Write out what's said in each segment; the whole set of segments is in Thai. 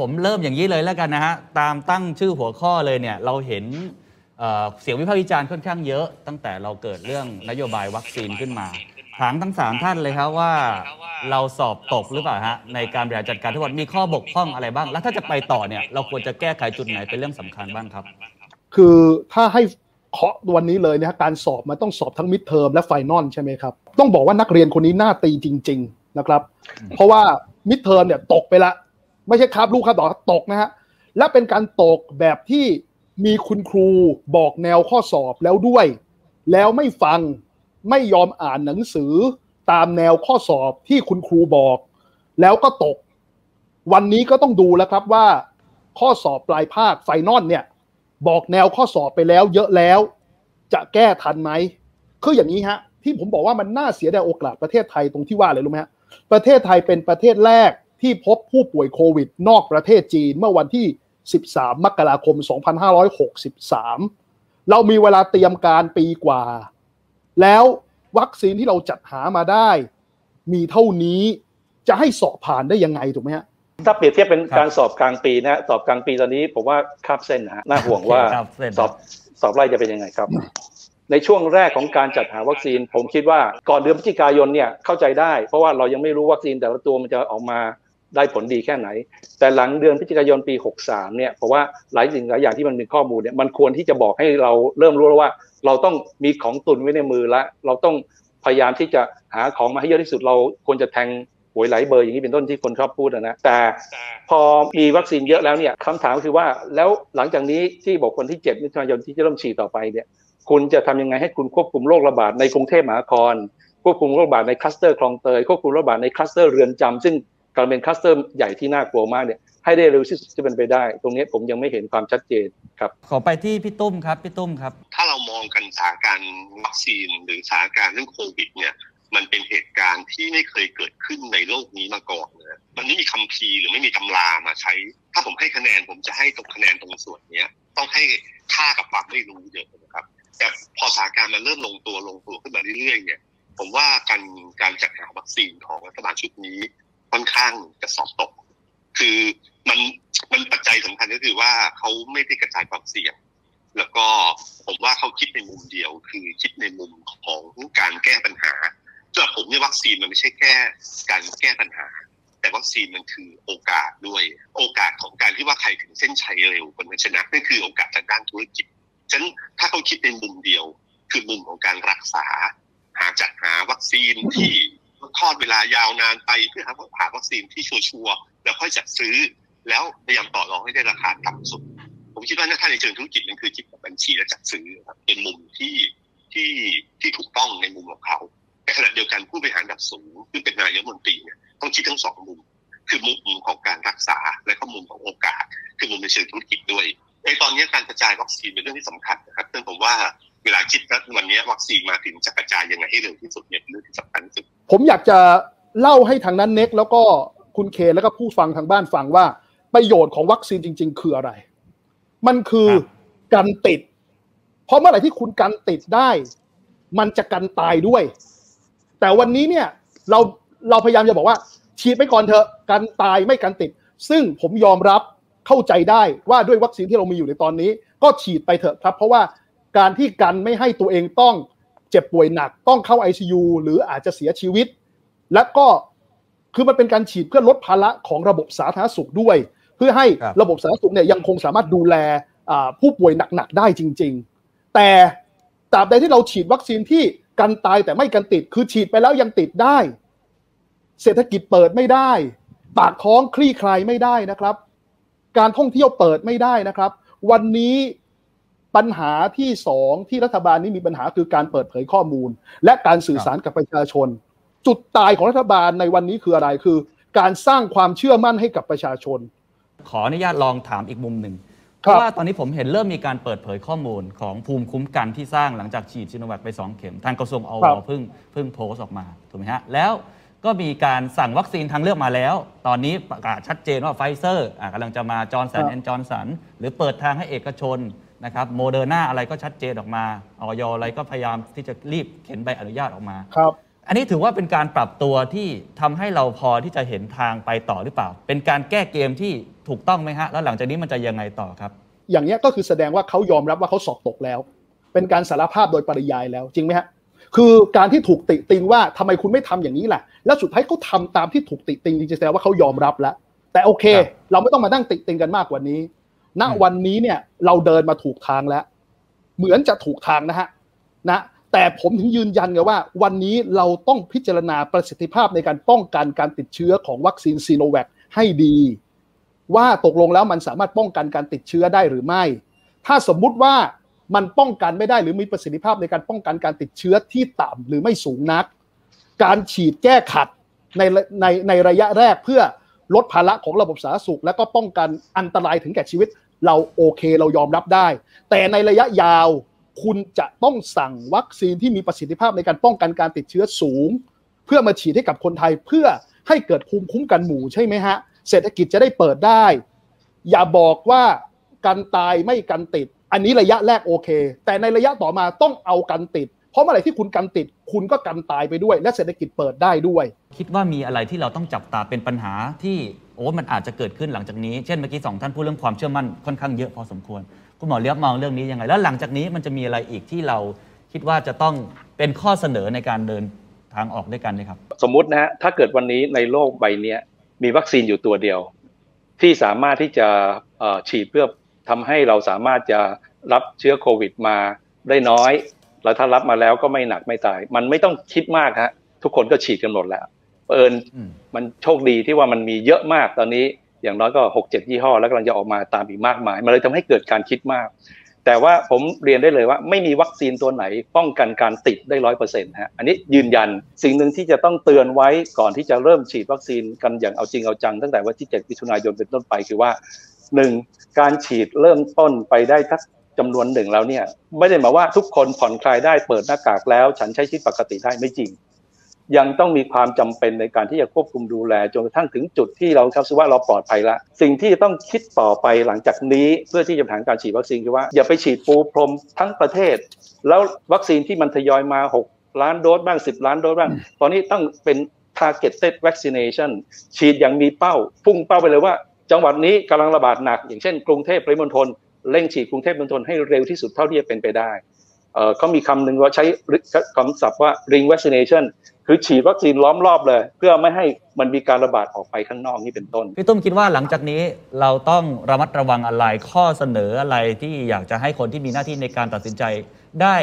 ผมเริ่มอย่างนี้เลยแล้วกันนะฮะ ตามตั้งชื่อหัวข้อเลยเนี่ย เราเห็นเสียงวิพากษ์วิจารณ์ค่อนข้างเยอะ ตั้งแต่เราเกิดเรื่องนโยบายวัคซีนขึ้นมาถามทั้งสามท่านเลยครับว่าเราสอบตกหรือเปล่าฮะในการบริหารจัดการทุกวันมีข้อบกพร่องอะไรบ้าง แล้วถ้าจะไปต่อเนี่ยเราควรจะแก้ไขจุดไหนเป็นเรื่องสำคัญบ้างครับ คือถ้าให้เคาะวันนี้เลยนะการสอบมันต้องสอบทั้งมิดเทอมและไฟนอลใช่ไหมครับต้องบอกว่านักเรียนคนนี้หน้าตีจริง ๆนะครับ เพราะว่า midterm เนี่ยตกไปละ ไม่ใช่ครับลูกครับต่อตกนะฮะและเป็นการตกแบบที่มีคุณครูบอกแนวข้อสอบแล้วด้วย แล้วไม่ฟังไม่ยอมอ่านหนังสือตามแนวข้อสอบที่คุณครูบอก แล้วก็ตก วันนี้ก็ต้องดูแล้วครับว่า ข้อสอบปลายภาค final เนี่ย บอกแนวข้อสอบไปแล้วเยอะแล้ว จะแก้ทันไหมคืออย่างนี้ฮะ ที่ผมบอกว่ามันน่าเสียดายโอกาสประเทศไทยตรงที่ว่าเลยรู้ไหมฮะประเทศไทยเป็นประเทศแรก ที่พบผู้ป่วยโควิด นอกประเทศจีนเมื่อวันที่ 13 มกราคม 2563 เรามีเวลาเตรียมการปีกว่า แล้ววัคซีนที่เราจัดหามาได้ มีเท่านี้จะให้สอบผ่านได้ยังไงถูกไหมฮะถ้าเปรียบเทียบเป็นการสอบกลางปีนะสอบกลางปีตอนนี้ผมว่าคาบเส้นนะน่าห่วงว่าสอบสอบไล่จะเป็นยังไงครับ ในช่วงแรกของการจัดหาวัคซีน ผมคิดว่าก่อนเดือนพฤศจิกายนเนี่ยเข้าใจได้ เพราะว่าเรายังไม่รู้วัคซีนแต่ละตัวมันจะออกมา ได้ผลดีแค่ไหน แต่หลังเดือนพฤศจิกายนปี 63 เนี่ยเพราะว่าหลายสิ่งหลายอย่างที่มันเป็นข้อมูลเนี่ยมันควรที่จะบอกให้เราเริ่มรู้แล้วว่า เราต้องมีของตุนไว้ในมือแล้วเราต้องพยายามที่จะหาของมาให้เยอะที่สุดเราควรจะแทงหวยไหลเบอร์อย่างนี้เป็นต้นที่คนชอบพูดนะแต่พอมีวัคซีนเยอะแล้วเนี่ยคำถามคือว่าแล้วหลังจากนี้ที่บอกคนที่7มิถุนายนที่จะเริ่มฉีดต่อไปเนี่ยคุณจะทำยังไงให้คุณควบคุมโรคระบาดในกรุงเทพมหานครควบคุมโรคระบาดในคลัสเตอร์คลองเตยควบคุมโรคระบาดในคลัสเตอร์เรือนจำซึ่ง กำลังเป็นคลัสเตอร์ใหญ่ที่น่ากลัวมากเนี่ยให้ได้เร็วที่สุดจะเป็นไปได้ ตรงนี้ผมยังไม่เห็นความชัดเจนครับ ขอไปที่พี่ตุ้มครับพี่ตุ้มครับ ถ้าเรามองกันสถานการณ์วัคซีนหรือสถานการณ์เรื่องโควิดเนี่ยมันเป็นเหตุการณ์ที่ไม่เคยเกิดขึ้นในโลกนี้มาก่อนเลยมันไม่มีคัมภีร์หรือไม่มีตำรามาใช้ ถ้าผมให้คะแนนผมจะให้ตกคะแนนตรงส่วนเนี้ย ต้องให้ค่ากับความไม่รู้เยอะนะครับ แต่พอสถานการณ์มันเริ่มลงตัวลงตัวขึ้นมาเรื่อยๆเนี่ย ผมว่าการการจัดหาวัคซีนของรัฐบาลชุดนี้ ค่อนข้างจะสอบตก คือมันมันปัจจัยสำคัญก็คือว่าเขาไม่ได้กระจายความเสี่ยง แล้วก็ผมว่าเขาคิดในมุมเดียว คือคิดในมุมของการแก้ปัญหาสำหรับผมเนี่ยวัคซีนมันไม่ใช่แค่การแก้ปัญหา แต่วัคซีนมันคือโอกาสด้วย โอกาสของการที่ว่าใครถึงเส้นชัยเร็วคนชนะนั่นคือโอกาสทางด้านธุรกิจฉะนั้นถ้าเขาคิดในมุมเดียว คือมุมของการรักษา หาจัดหาวัคซีนที่ ทอดเวลายาวนานไปเพื่อหาวัคซีนที่ชัวร์แล้วค่อยจัดซื้อ แล้วพยายามต่อรองให้ได้ราคาต่ำสุด ผมคิดว่าถ้าในเชิงธุรกิจนั่นคือคิดแบบบัญชีและจัดซื้อครับเป็นมุมที่ที่ที่ถูกต้องในมุมของเขาแต่ขณะเดียวกันผู้บริหารระดับสูงซึ่งเป็นนายกมนตรีเนี่ยต้องคิดทั้งสองมุม คือมุมของการรักษาและก็มุมของโอกาส คือมุมในเชิงธุรกิจด้วยในตอนนี้การกระจายวัคซีนเป็นเรื่องที่สำคัญนะครับซึ่งผมว่าเวลาคิดว่าวันนี้วัคซีนมาถึงจะกระจายยังไงให้เร็วที่สุดเนี่ยเป็นเรื่องที่สำคัญที่สุด ผมอยากจะเล่าให้ทางนั้นเน็ก แล้วก็คุณเคแล้วก็ผู้ฟังทางบ้านฟังว่า ประโยชน์ของวัคซีนจริง ๆ คืออะไร มันคือกันติด เพราะเมื่อไหร่ที่คุณกันติดได้ มันจะกันตายด้วย แต่วันนี้เนี่ยเราเราพยายามจะบอกว่า ฉีดไปก่อนเถอะกันตายไม่กันติด ซึ่งผมยอมรับเข้าใจได้ว่าด้วยวัคซีนที่เรามีอยู่ในตอนนี้ ก็ฉีดไปเถอะครับ เพราะว่าการที่กันไม่ให้ตัวเองต้อง เจ็บป่วยหนักต้องเข้า ICU หรืออาจจะเสียชีวิต และก็คือมันเป็นการฉีดเพื่อลดภาระของระบบสาธารณสุขด้วย เพื่อให้ระบบสาธารณสุขเนี่ยยังคงสามารถดูแลผู้ป่วยหนักๆได้จริง ๆ แต่ตราบใดที่เราฉีดวัคซีนที่กันตายแต่ไม่กันติด คือฉีดไปแล้วยังติดได้ เศรษฐกิจเปิดไม่ได้ ปากท้องคลี่คลายไม่ได้นะครับ การท่องเที่ยวเปิดไม่ได้นะครับ วันนี้ ปัญหาที่สองที่รัฐบาลนี้มีปัญหาคือการเปิดเผยข้อมูล และการสื่อสารกับประชาชน จุดตายของรัฐบาลในวันนี้คืออะไรคือ การสร้างความเชื่อมั่นให้กับประชาชน ขออนุญาตลองถามอีกมุมหนึ่งเพราะว่าตอนนี้ผมเห็นเริ่มมีการเปิดเผยข้อมูลของภูมิคุ้มกันที่สร้างหลังจากฉีดซิโนแวคไป 2 เข็ม ทางกระทรวงอว. เพิ่งเพิ่งโพสต์ออกมาถูกไหมฮะแล้วก็มีการสั่งวัคซีนทางเลือกมาแล้ว ตอนนี้ประกาศชัดเจนว่าไฟเซอร์กำลังจะมาจอห์นสันแอนด์จอห์นสันหรือเปิดทางให้เอกชน นะครับโมเดอร์นาอะไรก็ชัดเจนออกมาอย. อะไรก็พยายามที่จะรีบเข็นใบอนุญาตออกมาครับ อันนี้ถือว่าเป็นการปรับตัวที่ทำให้เราพอที่จะเห็นทางไปต่อหรือเปล่า เป็นการแก้เกมที่ถูกต้องไหมฮะ แล้วหลังจากนี้มันจะยังไงต่อครับ อย่างนี้ก็คือแสดงว่าเขายอมรับว่าเขาสอบตกแล้ว เป็นการสารภาพโดยปริยายแล้วจริงไหมฮะคือการที่ถูกติติงว่าทำไมคุณไม่ทำอย่างนี้แหละแล้วสุดท้ายเขาทาตามที่ถูกติติงจริงๆแสดงว่าเขายอมรับแล้ว แต่โอเค เราไม่ต้องมานั่งติติงกันมากกว่านี้ ณวันนี้เนี่ยเราเดินมาถูกทางแล้ว เหมือนจะถูกทางนะฮะนะแต่ผมถึงยืนยันไงว่า วันนี้เราต้องพิจารณาประสิทธิภาพในการป้องกันการติดเชื้อของวัคซีนซีโนแวคให้ดี ว่าตกลงแล้วมันสามารถป้องกันการติดเชื้อได้หรือไม่ ถ้าสมมุติว่ามันป้องกันไม่ได้หรือมีประสิทธิภาพในการป้องกันการติดเชื้อที่ต่ำหรือไม่สูงนัก การฉีดแก้ขัดในในในระยะแรกเพื่อลดภาระของระบบสาธารณสุข และก็ป้องกันอันตรายถึงแก่ชีวิต เราโอเคเรายอมรับได้ แต่ในระยะยาวคุณจะต้องสั่งวัคซีนที่มีประสิทธิภาพในการป้องกันการติดเชื้อสูง เพื่อมาฉีดให้กับคนไทยเพื่อให้เกิดภูมิคุ้มกันหมู่ใช่ไหมฮะ เศรษฐกิจจะได้เปิดได้ อย่าบอกว่ากันตายไม่กันติด อันนี้ระยะแรกโอเค แต่ในระยะต่อมาต้องเอากันติด เพราะเมื่อไหร่ที่คุณกันติดคุณก็กันตายไปด้วย และเศรษฐกิจเปิดได้ด้วย คิดว่ามีอะไรที่เราต้องจับตาเป็นปัญหาที่โอ้มันอาจจะเกิดขึ้นหลังจากนี้ เช่นเมื่อกี้สองท่านพูดเรื่องความเชื่อมั่นค่อนข้างเยอะพอสมควร คุณหมอเลี้ยบมองเรื่องนี้ยังไง แล้วหลังจากนี้มันจะมีอะไรอีกที่เราคิดว่าจะต้องเป็นข้อเสนอในการเดินทางออกด้วยกันนะครับ สมมุตินะฮะถ้าเกิดวันนี้ในโลกใบนี้มีวัคซีนอยู่ตัวเดียว ที่สามารถที่จะฉีดเพื่อทำให้เราสามารถจะรับเชื้อโควิดมาได้น้อย แล้วถ้ารับมาแล้วก็ไม่หนักไม่ตาย มันไม่ต้องคิดมากฮะทุกคนก็ฉีดกันหมดแล้วเอิญมันโชคดีที่ว่ามันมีเยอะมากตอนนี้อย่างน้อยก็หกเจ็ดยี่ห้อ แล้วกำลังจะออกมาตามอีกมากมาย มันเลยทำให้เกิดการคิดมาก แต่ว่าผมเรียนได้เลยว่า ไม่มีวัคซีนตัวไหน ป้องกันการติดได้ร้อยเปอร์เซ็นต์ฮะอันนี้ยืนยันสิ่งหนึ่งที่จะต้องเตือนไว้ก่อนที่จะเริ่มฉีดวัคซีนกันอย่างเอาจริงเอาจัง ตั้งแต่วันที่7มิถุนายนเป็นต้นไปคือว่าหนึ่งการฉีดเริ่มต้นไปได้ทัก จำนวนหนึ่งแล้วเนี่ย ไม่ได้หมายว่าทุกคนผ่อนคลายได้เปิดหน้ากากแล้ว ฉันใช้ชีวิตปกติได้ไม่จริง ยังต้องมีความจำเป็นในการที่จะควบคุมดูแลจนกระทั่งถึงจุดที่เราครับว่าเราปลอดภัยแล้วสิ่งที่ต้องคิดต่อไปหลังจากนี้เพื่อที่จะผ่านการฉีดวัคซีนคือว่าอย่าไปฉีดปูพรมทั้งประเทศ แล้ววัคซีนที่มันทยอยมา 6 ล้านโดสบ้าง 10 ล้านโดสบ้าง ตอนนี้ต้องเป็น targeted vaccination ฉีดอย่างมีเป้า พุ่งเป้าไปเลยว่า จังหวัดนี้กำลังระบาดหนัก อย่างเช่น กรุงเทพปริมณฑล เร่งฉีดกรุงเทพมณฑลให้เร็วที่สุดเท่าที่จะเป็นไปได้เขามีคำหนึ่งว่าใช้คำศัพท์ว่า ring vaccination คือฉีดวัคซีนล้อมรอบเลย เพื่อไม่ให้มันมีการระบาดออกไปข้างนอกนี่เป็นต้น พี่ตุ้มคิดว่าหลังจากนี้เราต้องระมัดระวังอะไรข้อเสนออะไรที่อยากจะให้คนที่มีหน้าที่ในการตัดสินใจได้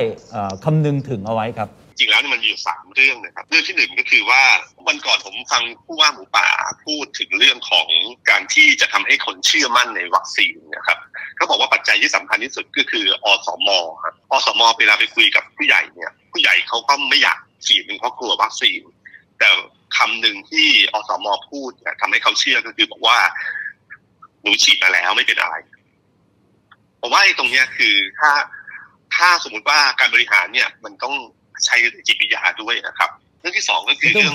คำนึงถึงเอาไว้ครับ จริงแล้วมันมีอยู่สามเรื่องนะครับ เรื่องที่หนึ่งก็คือว่าวันก่อนผมฟังผู้ว่าหมูป่าพูดถึงเรื่องของการที่จะทำให้คนเชื่อมั่นในวัคซีนนะครับ เขาบอกว่าปัจจัยที่สำคัญที่สุดก็คืออสมครับอสมเวลาไปคุยกับผู้ใหญ่เนี่ย ผู้ใหญ่เขาก็ไม่อยากฉีดเป็นเพราะกลัววัคซีน แต่คำหนึ่งที่อสมพูดทำให้เขาเชื่อก็คือบอกว่าหนูฉีดมาแล้วไม่เป็นอะไรผมว่าไอ้ตรงเนี้ยคือถ้าถ้าสมมุติว่าการบริหารเนี่ย มันต้องใช้จิตวิทยาด้วยนะครับ เรื่องที่สองก็คือเรื่อง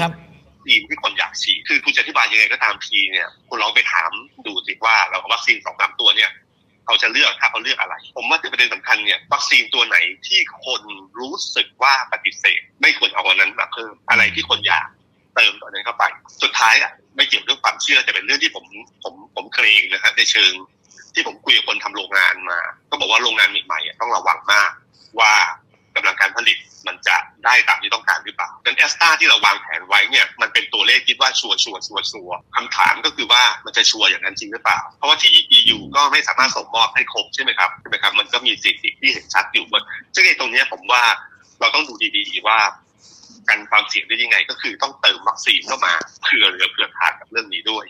ทีมที่คนอยากฉีดคือคุณจะอธิบายยังไงก็ตามทีเนี่ย คุณลองไปถามดูสิว่าเราวัคซีนสองสามตัวเนี่ย เขาจะเลือกถ้าเขาเลือกอะไร ผมว่าประเด็นสำคัญเนี่ยวัคซีนตัวไหนที่คนรู้สึกว่าปฏิเสธ ไม่ควรเอาอันนั้นมาเพิ่มอะไรที่คนอยากเติมตัวนั้นเข้าไป สุดท้ายอะไม่เกี่ยวเรื่องความเชื่อแต่เป็นเรื่องที่ผมผมผมเคลงนะครับในเชิงที่ผมคุยกับคนทำโรงงานมา ก็บอกว่าโรงงานใหม่ๆต้องระวังมากว่ากำลังการผลิตมันจะได้ตาม สตาที่เราวางแผนไว้เนี่ยมันเป็นตัวเลขคิดว่าชัวร์ชัวร์ชัวร์ชัวร์คำถามก็คือว่ามันจะชัวร์อย่างนั้นจริงหรือเปล่า เพราะว่าที่ EU ก็ไม่สามารถส่งมอบให้ครบใช่ไหมครับใช่ไหมครับมันก็มีสิ่งที่เห็นชัดอยู่ซึ่งในตรงนี้ผมว่าเราต้องดูดีๆว่ากันความเสี่ยงได้ยังไงก็คือต้องเติมวัคซีนเข้ามาเผื่อเหลือเผื่อขาดกับเรื่องนี้ด้วย